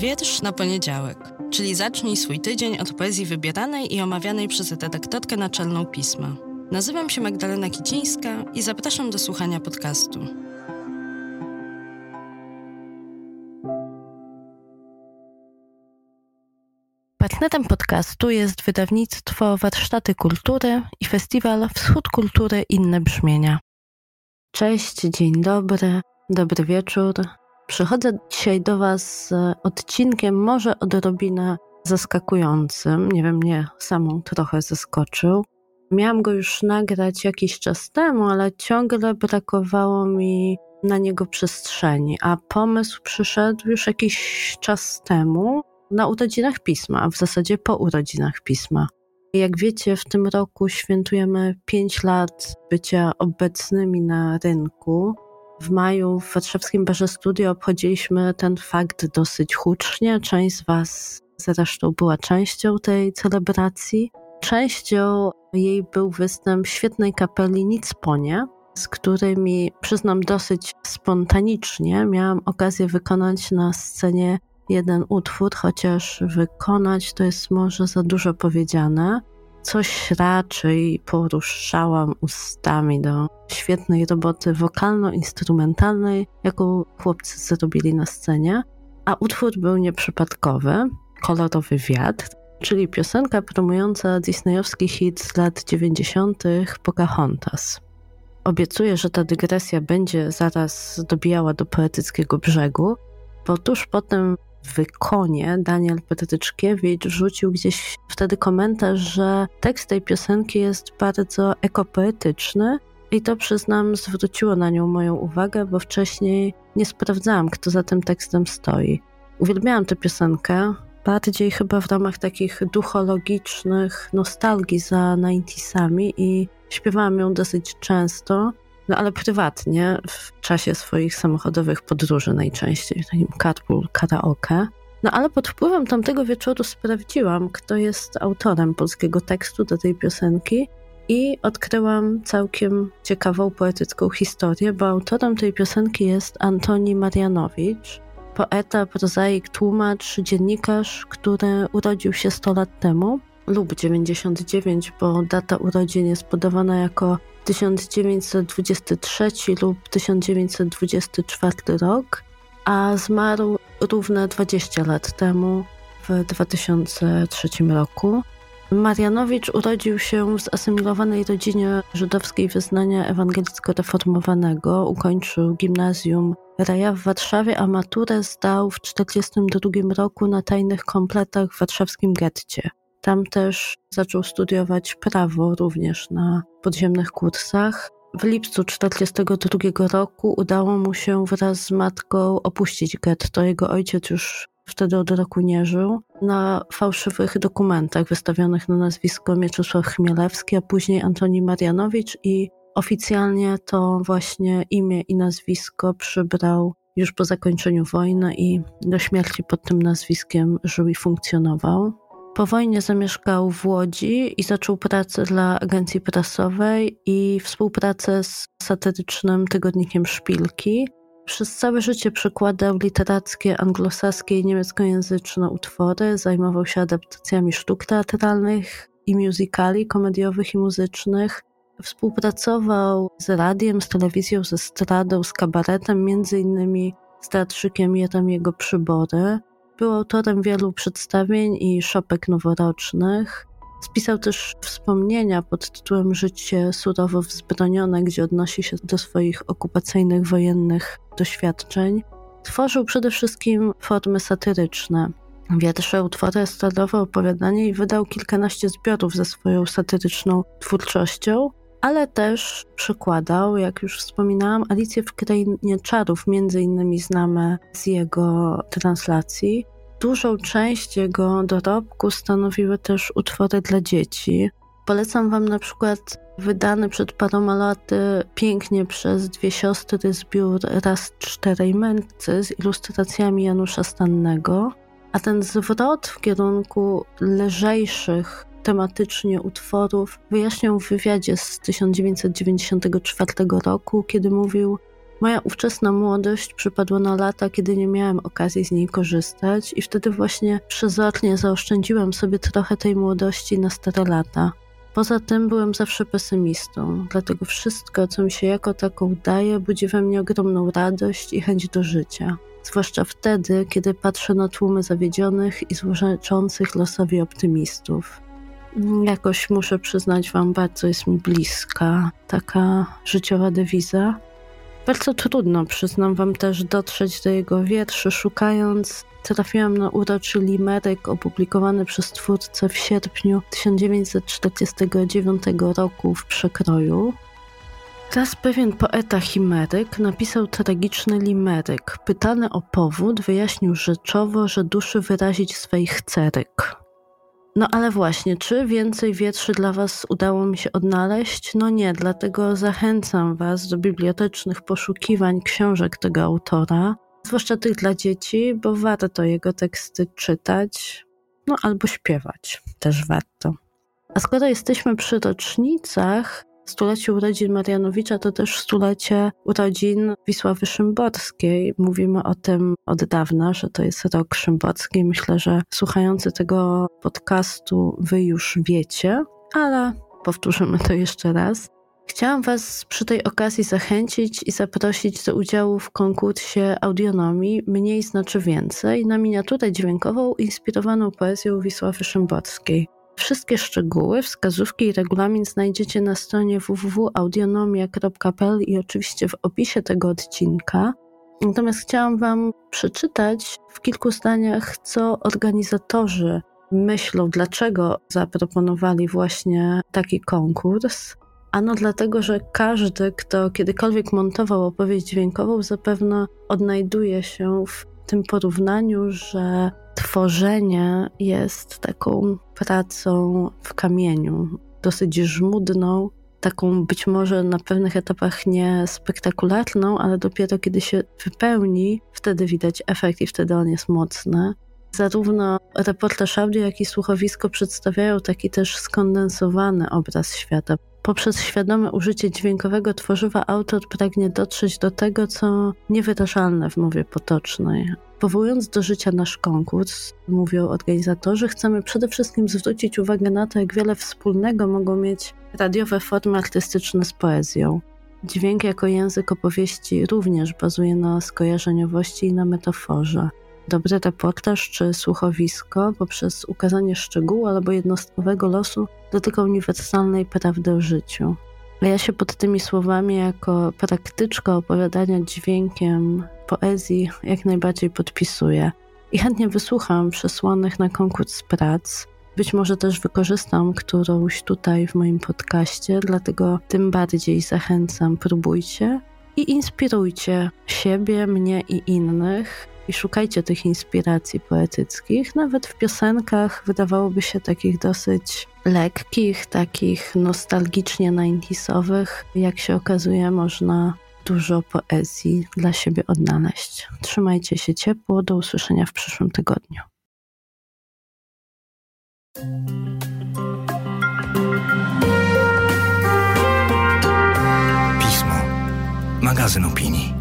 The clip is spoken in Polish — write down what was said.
Wiersz na poniedziałek, czyli zacznij swój tydzień od poezji wybieranej i omawianej przez redaktorkę naczelną pisma. Nazywam się Magdalena Kicińska i zapraszam do słuchania podcastu. Partnerem podcastu jest wydawnictwo Warsztaty Kultury i festiwal Wschód Kultury Inne Brzmienia. Cześć, dzień dobry, dobry wieczór. Przychodzę dzisiaj do Was z odcinkiem może odrobinę zaskakującym. Nie wiem, mnie samą trochę zaskoczył. Miałam go już nagrać jakiś czas temu, ale ciągle brakowało mi na niego przestrzeni, a pomysł przyszedł już jakiś czas temu na urodzinach pisma, a w zasadzie po urodzinach pisma. Jak wiecie, w tym roku świętujemy 5 lat bycia obecnymi na rynku. W maju w Warszawskim Barze Studio obchodziliśmy ten fakt dosyć hucznie. Część z Was zresztą była częścią tej celebracji. Częścią jej był występ świetnej kapeli Nicponie, z którymi, przyznam, dosyć spontanicznie miałam okazję wykonać na scenie jeden utwór, chociaż wykonać to jest może za dużo powiedziane. Coś raczej poruszałam ustami do świetnej roboty wokalno-instrumentalnej, jaką chłopcy zrobili na scenie. A utwór był nieprzypadkowy, kolorowy wiatr, czyli piosenka promująca disneyowski hit z lat 90. Pocahontas. Obiecuję, że ta dygresja będzie zaraz dobijała do poetyckiego brzegu, bo tuż potem wykonie Daniel Petyczkiewicz rzucił gdzieś wtedy komentarz, że tekst tej piosenki jest bardzo ekopoetyczny i to przyznam zwróciło na nią moją uwagę, bo wcześniej nie sprawdzałam, kto za tym tekstem stoi. Uwielbiałam tę piosenkę, bardziej chyba w ramach takich duchologicznych nostalgii za 90 i śpiewałam ją dosyć często, no ale prywatnie, w czasie swoich samochodowych podróży najczęściej, takim carpool karaoke. No ale pod wpływem tamtego wieczoru sprawdziłam, kto jest autorem polskiego tekstu do tej piosenki i odkryłam całkiem ciekawą poetycką historię, bo autorem tej piosenki jest Antoni Marianowicz, poeta, prozaik, tłumacz, dziennikarz, który urodził się 100 lat temu lub 99, bo data urodzin jest podawana jako 1923 lub 1924 rok, a zmarł równe 20 lat temu, w 2003 roku. Marianowicz urodził się w zasymilowanej rodzinie żydowskiej wyznania ewangelicko-reformowanego. Ukończył gimnazjum Raja w Warszawie, a maturę zdał w 1942 roku na tajnych kompletach w warszawskim getcie. Tam też zaczął studiować prawo również na podziemnych kursach. W lipcu 1942 roku udało mu się wraz z matką opuścić getto. Jego ojciec już wtedy od roku nie żył. Na fałszywych dokumentach wystawionych na nazwisko Mieczysław Chmielewski, a później Antoni Marianowicz i oficjalnie to właśnie imię i nazwisko przybrał już po zakończeniu wojny i do śmierci pod tym nazwiskiem żył i funkcjonował. Po wojnie zamieszkał w Łodzi i zaczął pracę dla agencji prasowej i współpracę z satyrycznym tygodnikiem Szpilki. Przez całe życie przekładał literackie anglosaskie i niemieckojęzyczne utwory, zajmował się adaptacjami sztuk teatralnych i musicali komediowych i muzycznych. Współpracował z radiem, z telewizją, ze stradą, z kabaretem, między innymi z teatrzykiem Jeremiego Przybory. Był autorem wielu przedstawień i szopek noworocznych. Spisał też wspomnienia pod tytułem Życie surowo wzbronione, gdzie odnosi się do swoich okupacyjnych, wojennych doświadczeń. Tworzył przede wszystkim formy satyryczne. Wiersze, utwory estradowe, opowiadanie i wydał kilkanaście zbiorów ze swoją satyryczną twórczością, ale też przykładał, jak już wspominałam, Alicję w Krainie Czarów, między innymi znamy z jego translacji. Dużą część jego dorobku stanowiły też utwory dla dzieci. Polecam Wam na przykład wydany przed paroma laty pięknie przez dwie siostry zbiór Raz Czterej Mędrcy z ilustracjami Janusza Stannego. A ten zwrot w kierunku lżejszych tematycznie utworów wyjaśniał w wywiadzie z 1994 roku, kiedy mówił: Moja ówczesna młodość przypadła na lata, kiedy nie miałem okazji z niej korzystać, i wtedy właśnie przezornie zaoszczędziłem sobie trochę tej młodości na stare lata. Poza tym byłem zawsze pesymistą, dlatego wszystko, co mi się jako tako udaje, budzi we mnie ogromną radość i chęć do życia. Zwłaszcza wtedy, kiedy patrzę na tłumy zawiedzionych i złorzeczących losowi optymistów. Jakoś muszę przyznać Wam, bardzo jest mi bliska taka życiowa dewiza. Bardzo trudno, przyznam Wam też, dotrzeć do jego wierszy, szukając trafiłam na uroczy limerek opublikowany przez twórcę w sierpniu 1949 roku w przekroju. Raz pewien poeta chimeryk napisał tragiczny limeryk. Pytany o powód, wyjaśnił rzeczowo, że duszy wyrazić swej chceryk. No ale właśnie, czy więcej wierszy dla Was udało mi się odnaleźć? No nie, dlatego zachęcam Was do bibliotecznych poszukiwań książek tego autora, zwłaszcza tych dla dzieci, bo warto jego teksty czytać, no albo śpiewać, też warto. A skoro jesteśmy przy rocznicach, stulecie urodzin Marianowicza to też stulecie urodzin Wisławy Szymborskiej. Mówimy o tym od dawna, że to jest rok Szymborskiej. Myślę, że słuchający tego podcastu wy już wiecie, ale powtórzymy to jeszcze raz. Chciałam Was przy tej okazji zachęcić i zaprosić do udziału w konkursie audionomii Mniej znaczy więcej na miniaturę dźwiękową inspirowaną poezją Wisławy Szymborskiej. Wszystkie szczegóły, wskazówki i regulamin znajdziecie na stronie www.audionomia.pl i oczywiście w opisie tego odcinka. Natomiast chciałam Wam przeczytać w kilku zdaniach, co organizatorzy myślą, dlaczego zaproponowali właśnie taki konkurs. Ano dlatego, że każdy, kto kiedykolwiek montował opowieść dźwiękową, zapewne odnajduje się w tym porównaniu, że tworzenie jest taką pracą w kamieniu, dosyć żmudną, taką być może na pewnych etapach nie spektakularną, ale dopiero kiedy się wypełni, wtedy widać efekt i wtedy on jest mocny. Zarówno reportaż audio, jak i słuchowisko przedstawiają taki też skondensowany obraz świata. Poprzez świadome użycie dźwiękowego tworzywa autor pragnie dotrzeć do tego, co niewyrażalne w mowie potocznej. Powołując do życia nasz konkurs, mówią organizatorzy, chcemy przede wszystkim zwrócić uwagę na to, jak wiele wspólnego mogą mieć radiowe formy artystyczne z poezją. Dźwięk jako język opowieści również bazuje na skojarzeniowości i na metaforze. Dobry reportaż czy słuchowisko poprzez ukazanie szczegółu albo jednostkowego losu dotyka uniwersalnej prawdy o życiu. Ja się pod tymi słowami jako praktyczka opowiadania dźwiękiem poezji jak najbardziej podpisuję. I chętnie wysłucham przesłanych na konkurs prac. Być może też wykorzystam którąś tutaj w moim podcaście, dlatego tym bardziej zachęcam, próbujcie i inspirujcie siebie, mnie i innych i szukajcie tych inspiracji poetyckich, nawet w piosenkach wydawałoby się takich dosyć lekkich, takich nostalgicznie 90 Jak się okazuje, można dużo poezji dla siebie odnaleźć. Trzymajcie się ciepło, do usłyszenia w przyszłym tygodniu. Magazyn opinii.